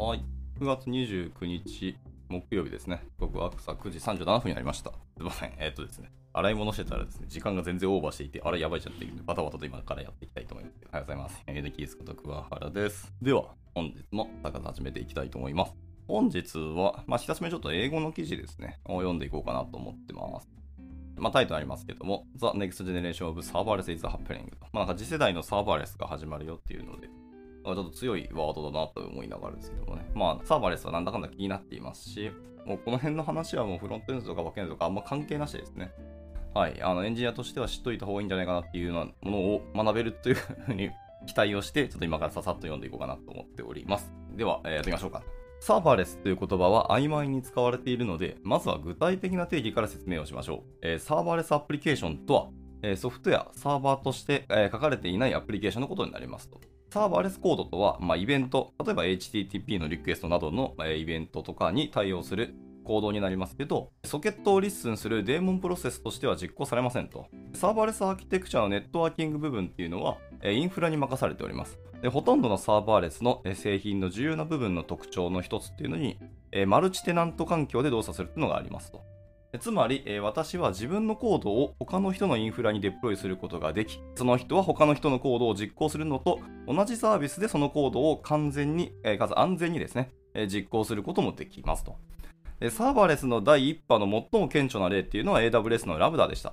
はい。9月29日、木曜日ですね。僕は朝9時37分になりました。すいません。えー、っとですね。洗い物してたらですね、時間が全然オーバーしていて、あれやばいじゃんっていうバタバタと今からやっていきたいと思います。おはようございます。エネキースこと桑原です。では、本日も高さ始めていきたいと思います。本日は、まあ、ひたすらちょっと英語の記事ですね、を読んでいこうかなと思ってます。まあ、タイトルありますけども、The Next Generation of Serverless is Happening まあ、なんか次世代のサーバーレスが始まるよっていうので、ちょっと強いワードだなと思いながらですけどもね。まあ、サーバーレスはなんだかんだ気になっていますし、もうこの辺の話はもうフロントエンドとかバックエンドとかあんま関係なしですね。はい。あの、エンジニアとしては知っといた方がいいんじゃないかなっていうようなものを学べるというふうに期待をして、ちょっと今からささっと読んでいこうかなと思っております。では、えー、やってみましょうか。サーバーレスという言葉は曖昧に使われているので、まずは具体的な定義から説明をしましょう。えー、サーバーレスアプリケーションとは、え、ソフトウェア、サーバーとして、えー、書かれていないアプリケーションのことになりますと。サーバーレスコードとは、まあ、イベント、例えば HTTP のリクエストなどの、えイベントとかに対応するコードになりますけど、ソケットをリッスンするデーモンプロセスとしては実行されませんと。サーバーレスアーキテクチャのネットワーキング部分っていうのは、インフラに任されております。でほとんどのサーバーレスの製品の重要な部分の特徴の一つっていうのに、マルチテナント環境で動作するっていうのがありますと。つまり、えー、私は自分のコードを他の人のインフラにデプロイすることができ、その人は他の人のコードを実行するのと同じサービスでそのコードを完全に、えー、かつ安全にですね、えー、実行することもできますと。サーバーレスの第1波の最も顕著な例っていうのは AWS のラブダでした。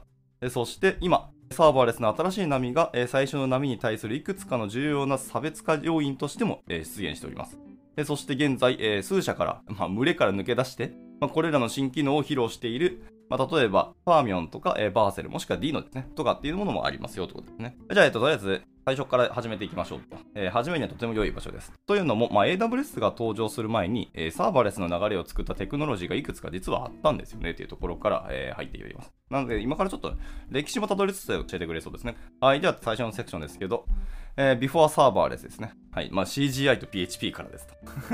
そして今、サーバーレスの新しい波が最初の波に対するいくつかの重要な差別化要因としても出現しております。そして現在、数社から、まあ、群れから抜け出して、まあ、これらの新機能を披露している、まあ、例えば、ファーミョンとか、えー、バーセル、もしくは D のですね、とかっていうものもありますよということですね。じゃあ、えっと、とりあえず、最初から始めていきましょうと。えー、始めにはとても良い場所です。というのも、まあ、AWS が登場する前に、えー、サーバーレスの流れを作ったテクノロジーがいくつか実はあったんですよねっていうところから、えー、入っております。なので、今からちょっと歴史もたどりつつ教えてくれそうですね。はい、では最初のセクションですけど、えー、Before Serverless ですね。はい。まあ、CGI と PHP からですと。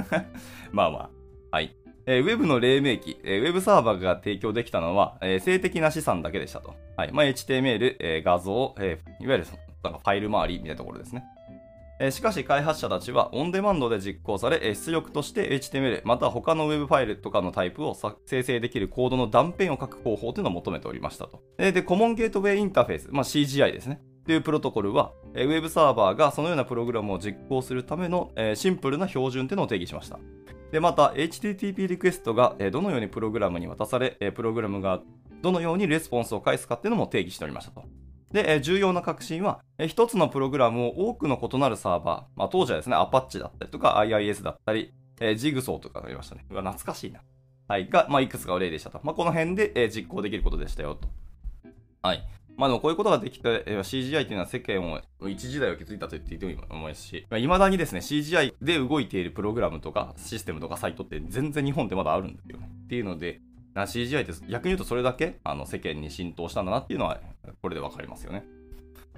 まあまあ。はい。えー、ウェブの黎明期、えー、ウェブサーバーが提供できたのは、えー、性的な資産だけでしたと。はい。まあ、HTML、えー、画像、えー、いわゆるなんかファイル周りみたいなところですね。えー、しかし開発者たちはオンデマンドで実行され、えー、出力として HTML または他のウェブファイルとかのタイプを生成できるコードの断片を書く方法というのを求めておりましたと。えー、で、コモンゲートウェイインターフェース、まあ、CGI ですね。というプロトコルは、ウェブサーバーがそのようなプログラムを実行するためのシンプルな標準というのを定義しました。で、また、HTTP リクエストがどのようにプログラムに渡され、プログラムがどのようにレスポンスを返すかっていうのも定義しておりましたと。で、重要な革新は、一つのプログラムを多くの異なるサーバー、まあ、当時はですね、Apache だったりとか IIS だったり、ジグソーとかがありましたね。うわ、懐かしいな。はい。が、まあ、いくつか例でしたと。まあ、この辺で実行できることでしたよと。はい。まあでもこういうことができて、CGI というのは世間を一時代を築いたと言っていいと思いますし、いまだにですね、CGI で動いているプログラムとかシステムとかサイトって全然日本ってまだあるんですよね。っていうので、CGI って逆に言うとそれだけあの世間に浸透したんだなっていうのは、これでわかりますよね。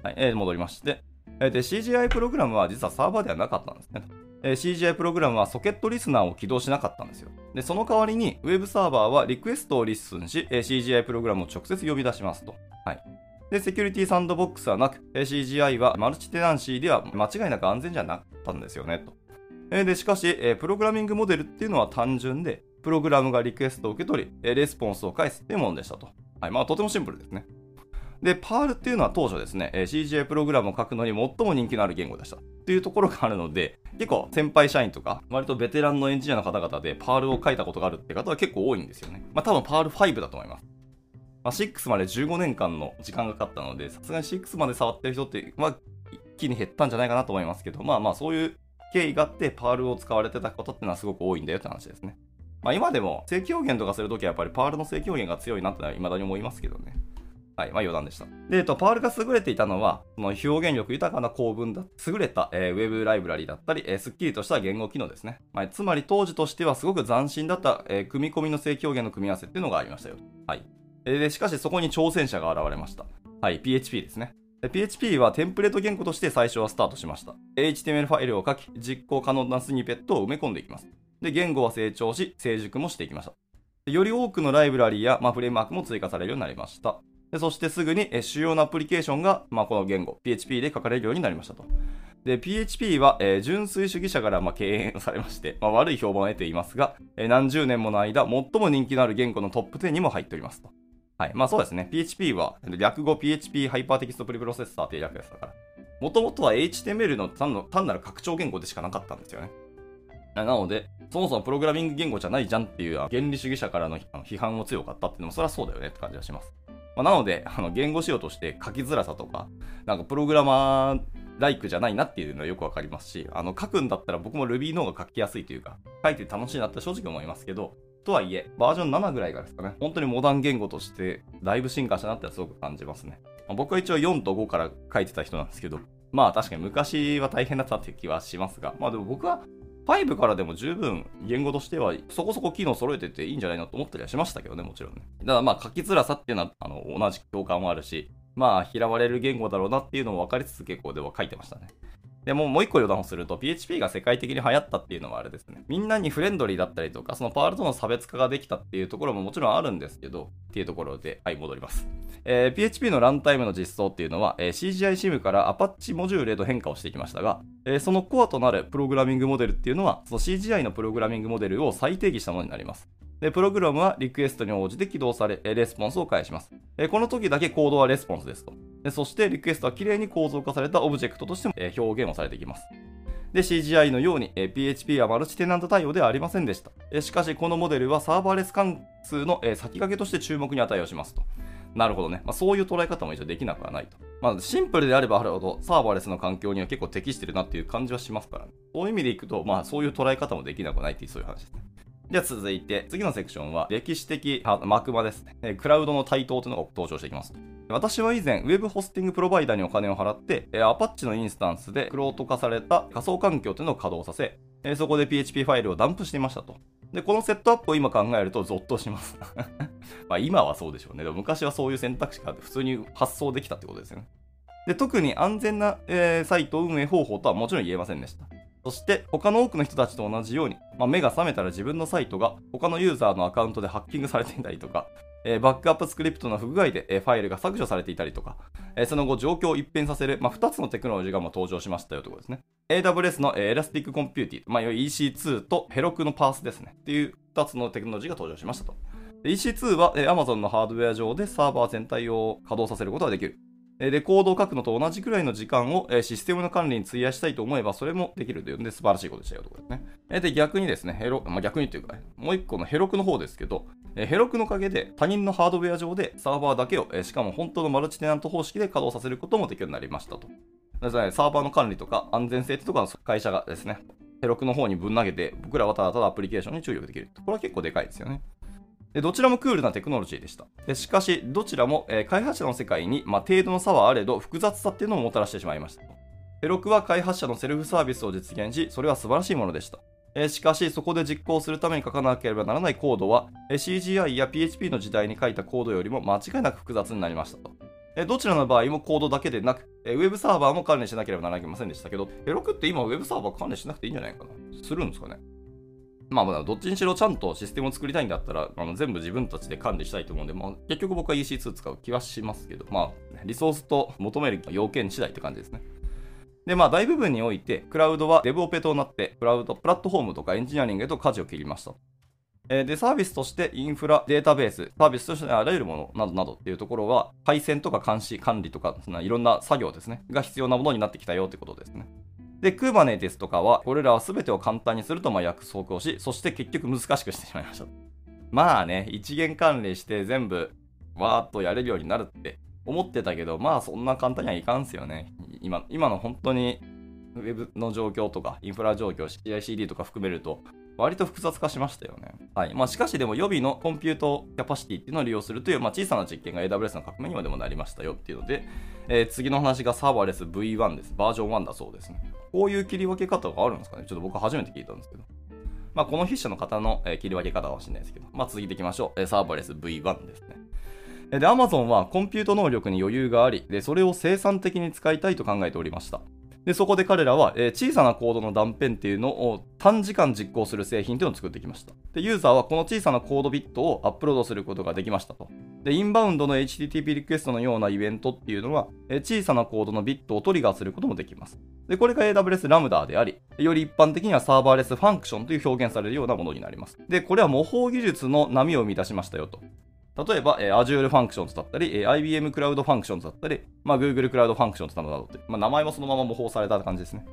はい、えー、戻りまして、で、CGI プログラムは実はサーバーではなかったんですね。え CGI プログラムはソケットリスナーを起動しなかったんですよ。で、その代わりに、ウェブサーバーはリクエストをリッスンし、CGI プログラムを直接呼び出しますと。はい。で、セキュリティサンドボックスはなく、CGI はマルチテナンシーでは間違いなく安全じゃなかったんですよね、と。で、しかし、プログラミングモデルっていうのは単純で、プログラムがリクエストを受け取り、レスポンスを返すっていうものでしたと。はい、まあ、とてもシンプルですね。で、 Perl っていうのは当初ですね、CGI プログラムを書くのに最も人気のある言語でした。っていうところがあるので、結構先輩社員とか、割とベテランのエンジニアの方々で Perl を書いたことがあるって方は結構多いんですよね。まあ多分 Perl 5だと思います。まあ、6まで15年間の時間がかかったので、さすがに6まで触ってる人って、まあ、一気に減ったんじゃないかなと思いますけど、まあまあ、そういう経緯があって、パールを使われてたことってのはすごく多いんだよって話ですね。まあ、今でも正表現とかするときはやっぱりパールの正表現が強いなってのは未だに思いますけどね。はい、まあ余談でした。で、えっと、パールが優れていたのは、その表現力豊かな構文だ、優れた、えー、ウェブライブラリだったり、えー、すっきりとした言語機能ですね。まあ、つまり当時としてはすごく斬新だった、えー、組み込みの正表現の組み合わせっていうのがありましたよ。はい。で、しかしそこに挑戦者が現れました。はい、PHP ですね。PHP はテンプレート言語として最初はスタートしました。HTML ファイルを書き、実行可能なスニペットを埋め込んでいきます。で、言語は成長し、成熟もしていきました。より多くのライブラリーや、まあ、フレームワークも追加されるようになりました。でそしてすぐに主要なアプリケーションが、まあ、この言語、PHP で書かれるようになりましたと。で、PHP は、えー純粋主義者からまあ敬遠されまして、まあ、悪い評判を得ていますが、えー何十年もの間、最も人気のある言語のトップ10にも入っておりますと。はい。まあそうですね。PHP は、略語 PHP Hypertext Preprocessor っていう略ですだから。もともとは HTML の単なる拡張言語でしかなかったんですよね。なので、そもそもプログラミング言語じゃないじゃんっていう原理主義者からの批判も強かったっていうのも、それはそうだよねって感じがします。まあ、なので、あの言語仕様として書きづらさとか、なんか programmer like じゃないなっていうのはよくわかりますし、あの書くんだったら僕も Ruby の方が書きやすいというか、書いて楽しいなって正直思いますけど、とはいえ、バージョン7ぐらいからですかね、本当にモダン言語としてだいぶ進化したなってすごく感じますね。まあ僕は一応4と5から書いてた人なんですけど、まあ確かに昔は大変だったって気はしますが、まあでも僕は5からでも十分言語としてはそこそこ機能揃えてていいんじゃないのと思ったりはしましたけどね、もちろんね。だからまあ書きづらさっていうのはあの同じ共感もあるし、まあ嫌われる言語だろうなっていうのも分かりつつ結構では書いてましたね。でももう一個余談をすると PHP が世界的に流行ったっていうのはあれですね。みんなにフレンドリーだったりとか、そのパールとの差別化ができたっていうところももちろんあるんですけど、っていうところで、はい、戻ります。えー PHP のランタイムの実装っていうのは、えー CGI-BIN から Apache モジュールへと変化をしてきましたが、えーそのコアとなるプログラミングモデルっていうのは、その CGI のプログラミングモデルを再定義したものになります。で、プログラムはリクエストに応じて起動され、レスポンスを返します。えこの時だけコードはレスポンスですと。でそして、リクエストはきれいに構造化されたオブジェクトとしても、え表現をされていきます。で、CGI のように、え PHP はマルチテナント対応ではありませんでした。えしかし、このモデルはサーバーレス関数の、え先駆けとして注目に値をしますと。なるほどね。まあ、そういう捉え方も一応できなくはないと。まあ、シンプルであればあるほど、サーバーレスの環境には結構適してるなっていう感じはしますからね。そういう意味でいくと、まあ、そういう捉え方もできなくはないっていう、そういう話ですね。じゃあ続いて、次のセクションは、歴史的あ幕間ですね。クラウドの台頭というのが登場していきます。私は以前、ウェブホスティングプロバイダーにお金を払って、えー、Apache のインスタンスで chroot 化された仮想環境というのを稼働させ、そこで PHP ファイルをダンプしていましたと。で、このセットアップを今考えるとゾッとします。まあ今はそうでしょうね。でも昔はそういう選択肢があって普通に発想できたってことですよね。で、特に安全な、えーサイト運営方法とはもちろん言えませんでした。そして、他の多くの人たちと同じように、まあ、目が覚めたら自分のサイトが他のユーザーのアカウントでハッキングされていたりとか、えーバックアップスクリプトの不具合で、えーファイルが削除されていたりとか、えーその後状況を一変させる、まあ、2つのテクノロジーがもう登場しましたよということですね。AWS の、えー、 Elastic Compute、まあ、EC2 と Heroku の PaaS ですね。っていう2つのテクノロジーが登場しましたと。EC2 は、えー Amazon のハードウェア上でサーバー全体を稼働させることができる。えーで、コードを書くのと同じくらいの時間を、システムの管理に費やしたいと思えば、それもできるというので、素晴らしいことでしたよということですね。で、逆にですね、ヘロ、まあ、逆にというか、ねもう一個の Heroku の方ですけど、 Heroku のおかげで他人のハードウェア上でサーバーだけを、しかも本当のマルチテナント方式で稼働させることもできるようになりましたと。なのでサーバーの管理とか安全性とかの会社がですね、ヘロクの方にぶん投げて、僕らはただただアプリケーションに注力できる。これは結構でかいですよね。でどちらもクールなテクノロジーでした。でしかし、どちらも、えー開発者の世界に、まあ、程度の差はあれど、複雑さっていうのをもたらしてしまいました。ヘロクは開発者のセルフサービスを実現し、それは素晴らしいものでした。えしかし、そこで実行するために書かなければならないコードは、え CGI や PHP の時代に書いたコードよりも間違いなく複雑になりましたと。えどちらの場合もコードだけでなく、えーウェブサーバーも管理しなければなりませんでしたけど、ヘロクって今ウェブサーバー管理しなくていいんじゃないかなするんですかねまあまあ、どっちにしろちゃんとシステムを作りたいんだったら、あの全部自分たちで管理したいと思うんで、まあ、結局僕は EC2 使う気はしますけど、まあ、リソースと求める要件次第って感じですね。で、まあ、大部分において、クラウドはデブオペとなって、クラウド、プラットフォームとかエンジニアリングへと舵を切りました。で、サービスとしてインフラ、データベース、サービスとしてあらゆるものなどなどっていうところは、配線とか監視、管理とか、そんないろんな作業ですね、が必要なものになってきたよってことですね。で、Kubernetes とかは、これらは全てを簡単にするとま約束をし、そして結局難しくしてしまいました。まあね、一元管理して全部、わーっとやれるようになるって思ってたけど、まあそんな簡単にはいかんすよね。今、今の本当に、Web の状況とか、インフラ状況、CICD とか含めると、割と複雑化しましたよね。はい。まあ、しかしでも予備のコンピュートキャパシティっていうのを利用するという、まあ、小さな実験が AWS の革命にまでもなりましたよっていうので、えー次の話がサーバーレス V1 です。バージョン1だそうですね。こういう切り分け方があるんですかねちょっと僕初めて聞いたんですけど。まあ、この筆者の方の、え切り分け方かもしれないですけど、まあ、続いていきましょう。えサーバーレス V1 ですね。で、Amazon はコンピュート能力に余裕があり、で、それを生産的に使いたいと考えておりました。で、そこで彼らは、えー、小さなコードの断片っていうのを短時間実行する製品っていうのを作ってきました。で、ユーザーはこの小さなコードビットをアップロードすることができましたと。で、インバウンドの HTTP リクエストのようなイベントっていうのは、えー、小さなコードのビットをトリガーすることもできます。で、これが AWS ラムダであり、より一般的にはサーバーレスファンクションという表現されるようなものになります。で、これは模倣技術の波を生み出しましたよと。例えば、えー、Azure Functions だったり、えー、IBM Cloud Functions だったり、まあ、Google Cloud Functions などなどって、まあ、名前もそのまま模倣された感じですね。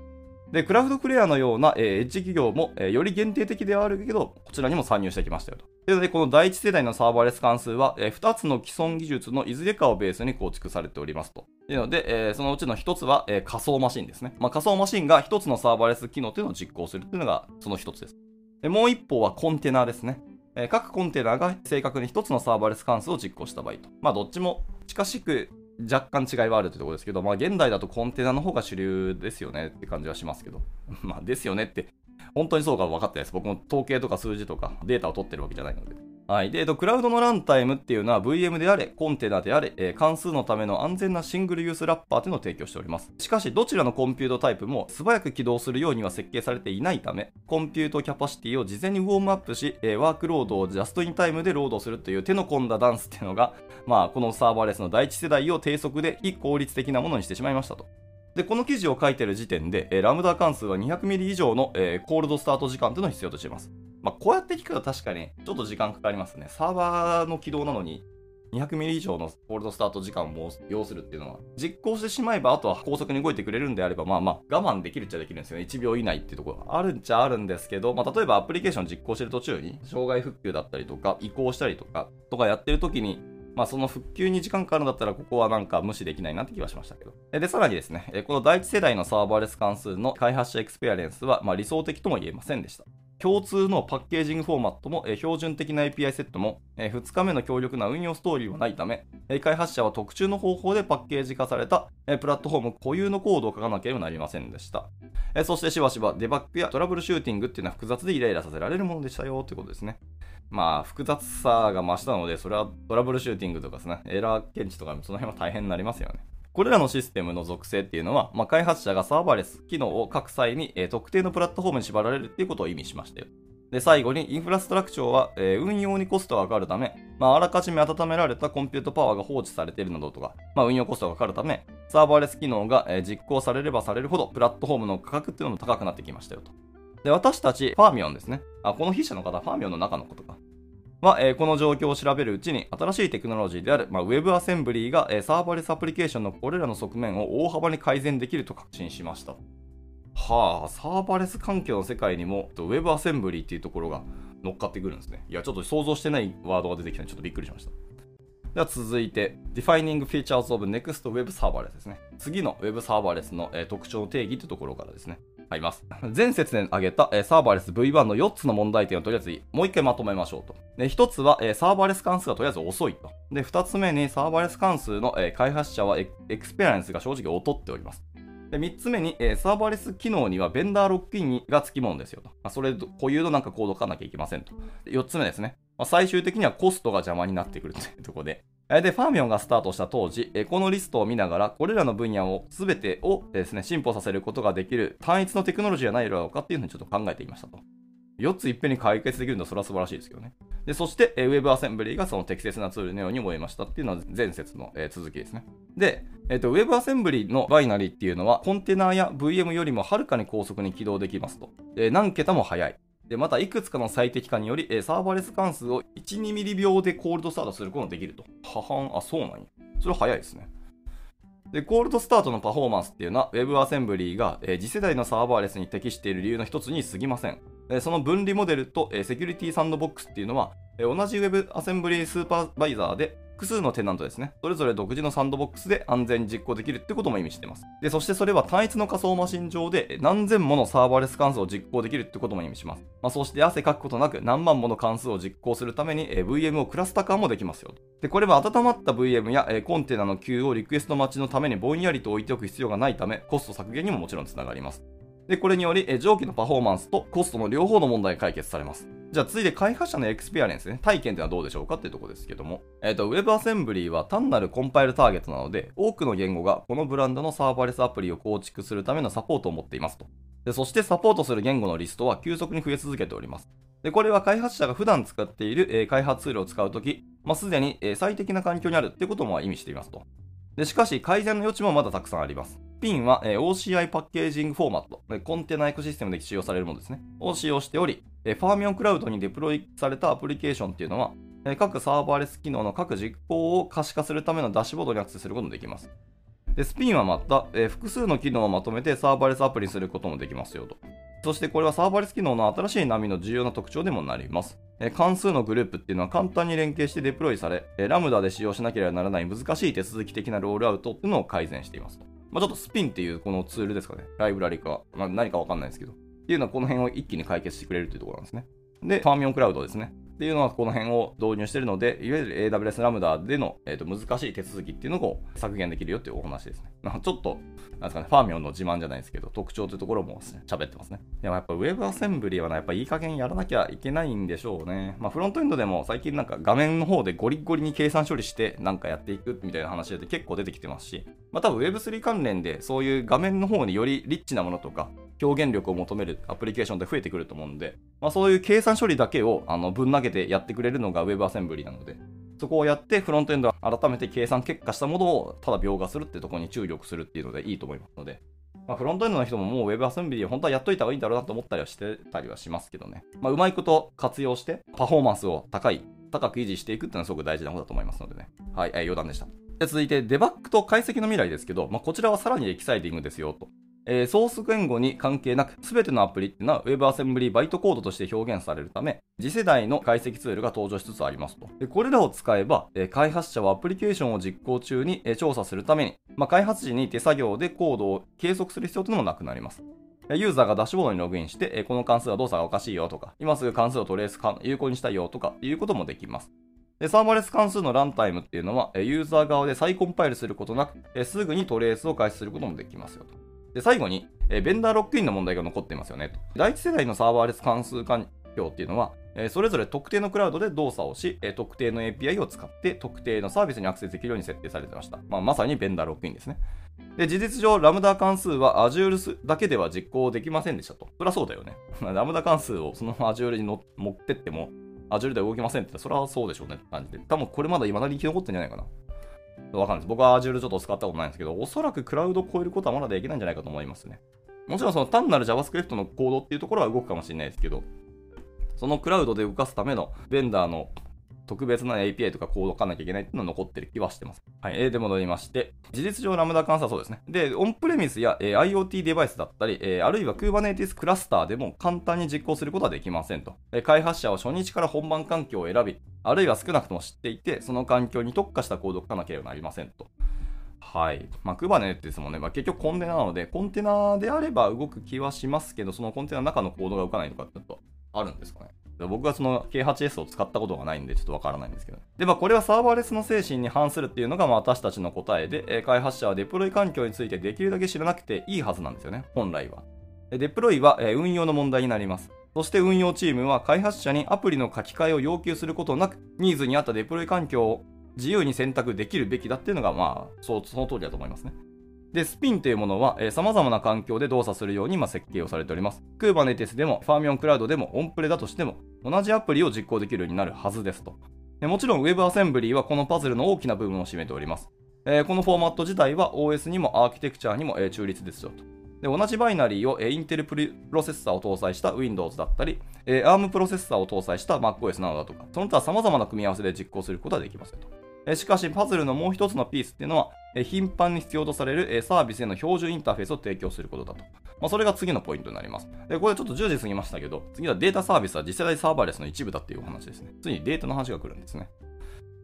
で、クラフトクレアのような、えー、エッジ企業も、えー、より限定的ではあるけど、こちらにも参入してきましたよと。というので、この第一世代のサーバーレス関数は、えー、2つの既存技術のいずれかをベースに構築されておりますと。というので、えー、そのうちの1つは、え、仮想マシンですね。まあ、仮想マシンが1つのサーバーレス機能というのを実行するというのがその1つです。でもう一方はコンテナですね。え、各コンテナが正確に1つのサーバーレス関数を実行した場合と。まあ、どっちも近しく若干違いはあるというところですけど、まあ、現代だとコンテナの方が主流ですよねって感じはしますけど。まあ、ですよねって、本当にそうか分かってないです。僕も統計とか数字とかデータを取ってるわけじゃないので。はい。で、えっと、クラウドのランタイムっていうのは VM であれ、コンテナであれ、えー、関数のための安全な single use wrapper というのを提供しております。しかし、どちらの compute type も素早く起動するようには設計されていないため、 compute capacity を事前にウォームアップし、えー、ワークロードをジャストインタイムでロードするという手の込んだダンスっていうのが、まあ、このサーバーレスの第一世代を低速で非効率的なものにしてしまいましたと。で、この記事を書いてる時点で、えー、ラムダ関数は200ミリ以上の、えー、コールドスタート時間というのを必要としています。まあ、こうやって聞くと確かにちょっと時間かかりますね。サーバーの起動なのに200ミリ以上のコールドスタート時間を要するっていうのは、実行してしまえば、あとは高速に動いてくれるんであれば、まあまあ、我慢できるっちゃできるんですよね。1秒以内っていうところあるっちゃあるんですけど、まあ、例えばアプリケーション実行してる途中に、障害復旧だったりとか、移行したりとか、とかやってる時に、まあ、その復旧に時間かかるんだったら、ここはなんか無視できないなって気はしましたけど。で、さらにですね、この第一世代のサーバーレス関数の開発者 experience は、まあ、理想的とも言えませんでした。共通のパッケージングフォーマットも、標準的な API セットも、え2日目の強力な運用ストーリーはないため、開発者は特注の方法でパッケージ化された、プラットフォーム固有のコードを書かなければなりませんでした。そしてしばしばデバッグやトラブルシューティングっていうのは複雑でイライラさせられるものでしたよということですね。まあ、複雑さが増したので、それはトラブルシューティングとかですね、エラー検知とかその辺は大変になりますよね。これらのシステムの属性っていうのは、まあ、開発者がサーバーレス機能を書く際に、えー、特定のプラットフォームに縛られるっていうことを意味しましたよ。で、最後にインフラストラクチャーは、えー、運用にコストがかかるため、まあ、あらかじめ温められたコンピュートパワーが放置されているなどとか、まあ、運用コストがかかるため、サーバーレス機能が、えー、実行されればされるほど、プラットフォームの価格っていうのも高くなってきましたよと。で、私たち、ファーミオンですね。あ、この筆者の方、ファーミオンの中のことか。は、えー、この状況を調べるうちに、新しいテクノロジーである、まあ、Web アセンブリーが、えー、サーバーレスアプリケーションのこれらの側面を大幅に改善できると確信しました。はあ、サーバレス環境の世界にも、Web アセンブリーっていうところが乗っかってくるんですね。いや、ちょっと想像してないワードが出てきたので、ちょっとびっくりしました。では続いて、Defining Features of Next Web Serverless ですね。次の Web Serverless の、えー、特徴の定義というところからですね。あります。前節で挙げた、え、サーバーレス V1 の4つの問題点をとりあえずもう一回まとめましょうと。で1つは、え、サーバーレス関数がとりあえず遅いと。で、2つ目にサーバーレス関数の、え、開発者は experience が正直劣っております。で3つ目に、え、サーバーレス機能にはベンダーロックインが付きものですよと。ま、それ固有のなんかコードを書かなきゃいけませんと。4つ目ですね。まあ、最終的にはコストが邪魔になってくるというところで。で、 Fermyon がスタートした当時、このリストを見ながら、これらの分野を全てをですね、進歩させることができる単一のテクノロジーはないだろうかっていうふうにちょっと考えていましたと。4ついっぺんに解決できるのはそれは素晴らしいですけどね。で、そして、え WebAssembly がその適切なツールのように思いましたっていうのは前節の、え続きですね。で、えっ、と、WebAssembly のバイナリーっていうのは、コンテナや VM よりもはるかに高速に起動できますと。で、何桁も速い。で、また、いくつかの最適化により、えサーバーレス関数を1、2ミリ秒でコールドスタートすることができると。ははん、あ、そうなんや。それは早いですね。で、コールドスタートのパフォーマンスっていうのは WebAssembly が、え次世代のサーバーレスに適している理由の一つに過ぎません。その分離モデルと、セキュリティサンドボックスっていうのは、同じ WebAssembly スーパーバイザーで複数のテナントですね。それぞれ独自のサンドボックスで安全に実行できるってことも意味しています。で、そしてそれは単一の仮想マシン上で何千ものサーバーレス関数を実行できるってことも意味します。まあ、そして汗かくことなく何万もの関数を実行するために VM をクラスタ化もできますよ。で、これは温まった VM やコンテナの Q をリクエスト待ちのためにぼんやりと置いておく必要がないため、コスト削減にももちろんつながります。で、これにより、え上記のパフォーマンスとコストの両方の問題が解決されます。じゃあ、続いて開発者のエクスペアレンスね、体験ってのはどうでしょうかっていうところですけども、えっ、ー、と、WebAssembly は単なるコンパイルターゲットなので、多くの言語がこのブランドのサーバーレスアプリを構築するためのサポートを持っていますと。でそしてサポートする言語のリストは急速に増え続けております。でこれは開発者が普段使っている、えー、開発ツールを使うとき、まあ、すでに、え、最適な環境にあるってことも意味していますと。でしかし、改善の余地もまだたくさんあります。ピンは、えー、OCI パッケージングフォーマット、コンテナエコシステムで使用されるものですね、を使用しており、えー、 Fermyon Cloud にデプロイされたアプリケーションっていうのは、えー、各サーバーレス機能の各実行を可視化するためのダッシュボードにアクセスすることもできます。でスピンはまた、えー、複数の機能をまとめてサーバーレスアプリにすることもできますよと。そしてこれはサーバーレス機能の新しい波の重要な特徴でもなります。関数のグループっていうのは簡単に連携してデプロイされ、 Lambda で使用しなければならない難しい手続き的なロールアウトっていうのを改善しています。まあ、ちょっとスピンっていうこのツールですかね。ライブラリか、まあ、何かわかんないですけど。っていうのはこの辺を一気に解決してくれるというところなんですね。で、ファーミオンクラウドですね。っていうのはこの辺を導入しているので、いわゆる AWS ラムダでの、えー、と難しい手続きっていうのを削減できるよっていうお話ですね。ちょっと、なんですかね、ファーミオンの自慢じゃないですけど、特徴というところも喋ってますね。でもやっぱ Web アセンブリはな、やっぱいい加減やらなきゃいけないんでしょうね。まあフロントエンドでも最近なんか画面の方でゴリゴリに計算処理してなんかやっていくみたいな話で結構出てきてますし、まあ多分 Web3 関連でそういう画面の方によりリッチなものとか、表現力を求めるアプリケーションで増えてくると思うんで、まあ、そういう計算処理だけをあのぶん投げてやってくれるのが WebAssembly なので、そこをやってフロントエンドは改めて計算結果したものをただ描画するってところに注力するっていうのでいいと思いますので、まあ、フロントエンドの人ももう WebAssembly 本当はやっといた方がいいんだろうなと思ったりはしてたりはしますけどね。まあ、うまいこと活用してパフォーマンスを高い、高く維持していくっていうのはすごく大事なことだと思いますのでね。はい、えー、余談でした。で続いて、デバッグと解析の未来ですけど、まあ、こちらはさらにエキサイティングですよと。えー、ソース言語に関係なく、すべてのアプリっていうのは WebAssembly バイトコードとして表現されるため、次世代の解析ツールが登場しつつありますと。でこれらを使えば、えー、開発者はアプリケーションを実行中に、えー、調査するために、まあ、開発時に手作業でコードを計測する必要というのもなくなります。ユーザーがダッシュボードにログインして、この関数は動作がおかしいよとか、今すぐ関数をトレース有効にしたいよとかいうこともできます。でサーバーレス関数のランタイムっていうのは、ユーザー側で再コンパイルすることなく、すぐにトレースを開始することもできますよと。で、最後に、え、ベンダーロックインの問題が残っていますよねと。第一世代のサーバーレス関数環境っていうのは、え、それぞれ特定のクラウドで動作をし、え、特定の API を使って特定のサービスにアクセスできるように設定されてました。まあ、まさにベンダーロックインですね。で、事実上、 Lambda 関数は Azure だけでは実行できませんでしたと。そりゃそうだよね。ラムダ関数をその Azure に持ってっても、Azure では動きませんって言ったらそれはそうでしょうねって感じで。多分これまだ未だに生き残ってんじゃないかな。わかんないです。僕は Azure ちょっと使ったことないんですけど、おそらくクラウドを超えることはまだできないんじゃないかと思いますね。もちろんその単なる JavaScript のコードっていうところは動くかもしれないですけど、そのクラウドで動かすためのベンダーの特別な API とかコードを書かなきゃいけないっていうのは残ってる気はしてます。はい。で、戻りまして、事実上ラムダ関数はそうですね。で、オンプレミスや、え、IoT デバイスだったり、え、あるいは Kubernetes クラスターでも簡単に実行することはできませんと。え、開発者は初日から本番環境を選び、あるいは少なくとも知っていて、その環境に特化したコードを書かなければなりませんと。はい。まあ、Kubernetes ですもんね。まあ、結局コンテナなので、コンテナであれば動く気はしますけど、そのコンテナの中のコードが動かないとかってちょっとあるんですかね。僕はその K8S を使ったことがないんでちょっとわからないんですけど。で、まあこれはサーバーレスの精神に反するっていうのがまあ私たちの答えで、開発者はデプロイ環境についてできるだけ知らなくていいはずなんですよね、本来は。デプロイは、運用の問題になります。そして運用チームは開発者にアプリの書き換えを要求することなく、ニーズに合ったデプロイ環境を自由に選択できるべきだっていうのが、まあ、そうその通りだと思いますね。で、スピンというものは、えー、様々な環境で動作するように、ま、設計をされております。Kubernetes でも、 Fermyon Cloud でも、オンプレだとしても、同じアプリを実行できるようになるはずですと。でもちろん WebAssembly はこのパズルの大きな部分を占めております。えー、このフォーマット自体は OS にもアーキテクチャにも、えー、中立ですよと。で同じバイナリーを、えー、インテルプロセッサーを搭載した Windows だったり、えー、ARM プロセッサーを搭載した MacOS などだとか、その他様々な組み合わせで実行することができますよと。しかし、パズルのもう一つのピースっていうのは、頻繁に必要とされるサービスへの標準インターフェースを提供することだと。まあ、それが次のポイントになります。でこれちょっと10時過ぎましたけど、次はデータサービスは次世代サーバーレスの一部だっていうお話ですね。ついにデータの話が来るんですね。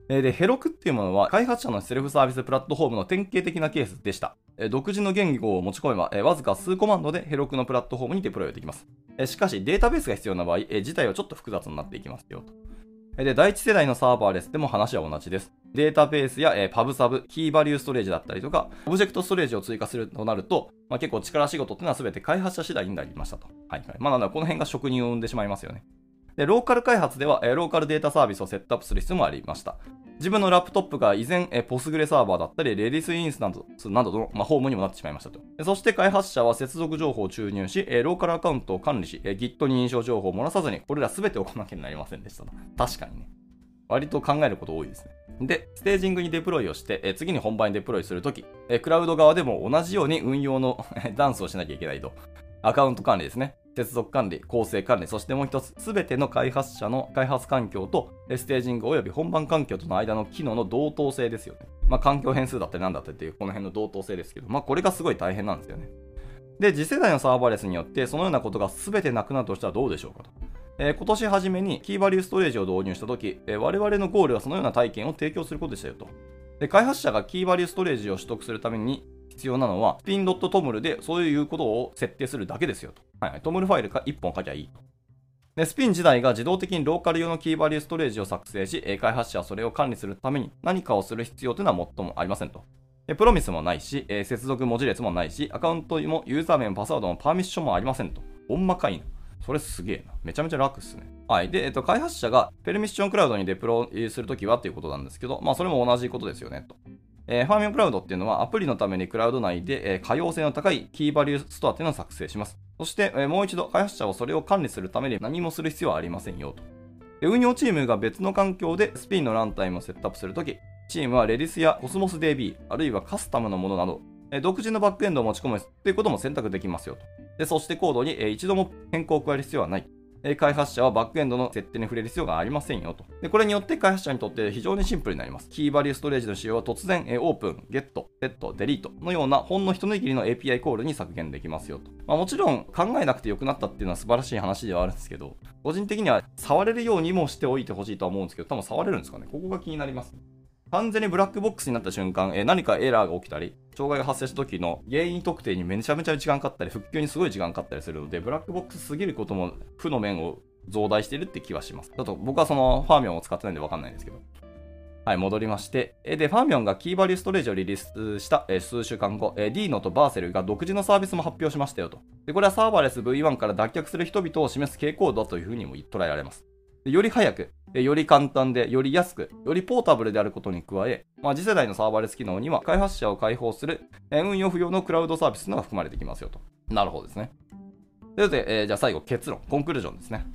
で、ヘロクっていうものは開発者のセルフサービスプラットフォームの典型的なケースでした。独自の言語を持ち込めば、わずか数コマンドでヘロクのプラットフォームにデプロイできます。しかし、データベースが必要な場合、自体はちょっと複雑になっていきますよと。で、第一世代のサーバーレスでも話は同じです。データベースや、えー、パブサブ、キーバリューストレージだったりとか、オブジェクトストレージを追加するとなると、まあ、結構力仕事っていうのは全て開発者次第になりましたと。はいはい。まあ、なのでこの辺が職人を生んでしまいますよね。で、ローカル開発では、えー、ローカルデータサービスをセットアップする必要もありました。自分のラップトップが依然、えー、ポスグレサーバーだったり、 Redis インスタンスなどの、まあ、ホームにもなってしまいましたと。そして開発者は接続情報を注入し、えー、ローカルアカウントを管理し、えー、Git に認証情報を漏らさずに、これら全てを行わなきゃなりませんでしたと。確かにね。割と考えること多いですね。で、ステージングにデプロイをして、え次に本番にデプロイするとき、えクラウド側でも同じように運用のダンスをしなきゃいけないと。アカウント管理ですね。接続管理、構成管理、そしてもう一つ、すべての開発者の開発環境とステージング及び本番環境との間の機能の同等性ですよね。まあ、環境変数だったりなんだったりっていう、この辺の同等性ですけど、まあ、これがすごい大変なんですよね。で、次世代のサーバーレスによって、そのようなことが全てなくなるとしたらどうでしょうかと。えー、今年初めにキーバリューストレージを導入したとき、えー、我々のゴールはそのような体験を提供することでしたよと。で開発者がキーバリューストレージを取得するために必要なのは、スピン .toml でそういうことを設定するだけですよと。はい、はい、トムルファイルか1本書きゃいいと。で、スピン自体が自動的にローカル用のキーバリューストレージを作成し、開発者はそれを管理するために何かをする必要というのは最もありませんと。でプロミスもないし、接続文字列もないし、アカウントもユーザー名もパスワードもパーミッションもありませんと。ほんまかいな。それすげえな。めちゃめちゃ楽っすね。はい。で、えっと、開発者が Fermyon Cloud にデプロイするときはっていうことなんですけど、まあ、それも同じことですよね、と。えー、 Fermyon Cloud っていうのはアプリのためにクラウド内で、えー、可用性の高いキーバリューストアっていうのを作成します。そして、えー、もう一度開発者はそれを管理するために何もする必要はありませんよと。で運用チームが別の環境でスピンのランタイムをセットアップするとき、チームは Redis や Cosmos DB、あるいはカスタムのものなど、独自のバックエンドを持ち込むということも選択できますよと。でそしてコードに、一度も変更を加える必要はない。開発者はバックエンドの設定に触れる必要がありませんよと。でこれによって開発者にとって非常にシンプルになります。キーバリューストレージの使用は突然、オープン、ゲット、セット、デリートのようなほんの一握りの API コールに削減できますよと。まあ、もちろん考えなくてよくなったっていうのは素晴らしい話ではあるんですけど、個人的には触れるようにもしておいてほしいとは思うんですけど、多分触れるんですかね。ここが気になります、完全にブラックボックスになった瞬間、えー、何かエラーが起きたり、障害が発生した時の原因特定にめちゃめちゃ時間かかったり、復旧にすごい時間かかったりするので、ブラックボックスすぎることも負の面を増大してるって気はします。ちょっと僕はそのファーミョンを使ってないんでわかんないんですけど。はい、戻りまして。えで、ファーミョンがキーバリューストレージをリリースしたえ数週間後、えディーノとバーセルが独自のサービスも発表しましたよと。で、これはサーバーレス V1 から脱却する人々を示す傾向だというふうにも捉えられます。より早く、より簡単で、より安く、よりポータブルであることに加え、まあ、次世代のサーバーレス機能には開発者を開放する、運用不要のクラウドサービスのが含まれてきますよと。なるほどですね。ということで、えー、じゃあ最後結論、コンクルージョンですね。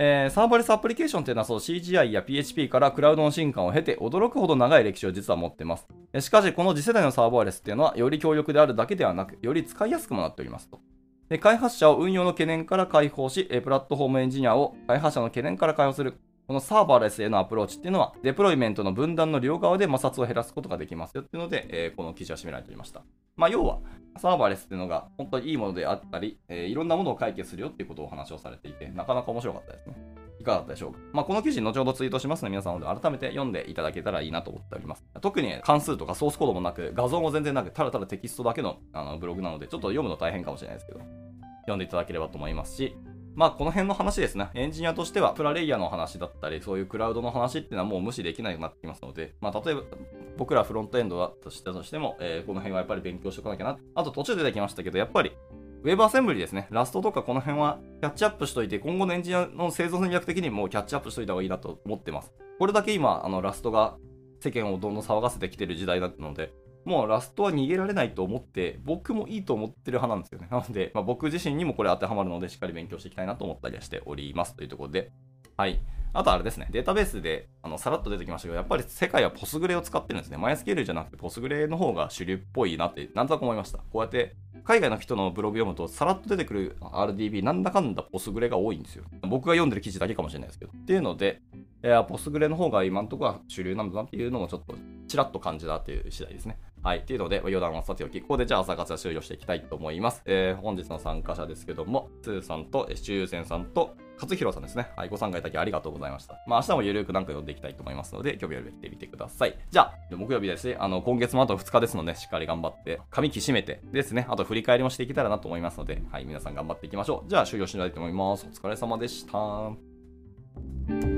えー、サーバーレスアプリケーションというのはそう CGI や PHP からクラウドの進化を経て驚くほど長い歴史を実は持っています。しかし、この次世代のサーバーレスっていうのはより強力であるだけではなく、より使いやすくもなっておりますと。で開発者を運用の懸念から解放し、プラットフォームエンジニアを開発者の懸念から解放する。このサーバーレスへのアプローチっていうのは、デプロイメントの分断の両側で摩擦を減らすことができますよっていうので、えー、この記事は締められておりました。まあ、要は、サーバーレスっていうのが本当にいいものであったり、えー、いろんなものを解決するよっていうことをお話をされていて、なかなか面白かったですね。いかがだったでしょうか。まあ、この記事、後ほどツイートしますので、皆さんので改めて読んでいただけたらいいなと思っております。特に関数とかソースコードもなく、画像も全然なく、ただただテキストだけのあのブログなので、ちょっと読むの大変かもしれないですけど、読んでいただければと思いますし、まあこの辺の話ですね。エンジニアとしてはプラレイヤーの話だったり、そういうクラウドの話っていうのはもう無視できなくなってきますので、まあ例えば僕らフロントエンドだとしたとしても、えー、この辺はやっぱり勉強しておかなきゃな。あと途中出てきましたけど、やっぱりウェブアセンブリですね。ラストとかこの辺はキャッチアップしといて、今後のエンジニアの製造戦略的にもキャッチアップしといた方がいいなと思ってます。これだけ今、あのラストが世間をどんどん騒がせてきてる時代なので、もうラストは逃げられないと思って、僕もいいと思ってる派なんですよね。なので、まあ、僕自身にもこれ当てはまるので、しっかり勉強していきたいなと思ったりはしております。というところで、はい。あとあれですね、データベースであのさらっと出てきましたけど、やっぱり世界はポスグレを使ってるんですね。マイスケールじゃなくてポスグレの方が主流っぽいなって、なんとなく思いました。こうやって海外の人のブログ読むと、さらっと出てくる RDB、なんだかんだポスグレが多いんですよ。僕が読んでる記事だけかもしれないですけど。っていうので、えー、ポスグレの方が今のとこは主流なんだなっていうのもちょっとちらっと感じたっていう次第ですね。はい。っていうので、余談はさておき、ここでじゃあ朝活は終了していきたいと思います。えー、本日の参加者ですけども、つーさんと、シチューセンさんと、勝弘さんですね。はい。ご参加いただきありがとうございました。まあ、明日もゆるくなんか読んでいきたいと思いますので、興味あるべきてみてください。じゃあ、木曜日ですね。あの、今月もあと2日ですので、しっかり頑張って、髪きしめてですね、あと振り返りもしていけたらなと思いますので、はい。皆さん頑張っていきましょう。じゃあ、終了したいと思います。お疲れ様でした。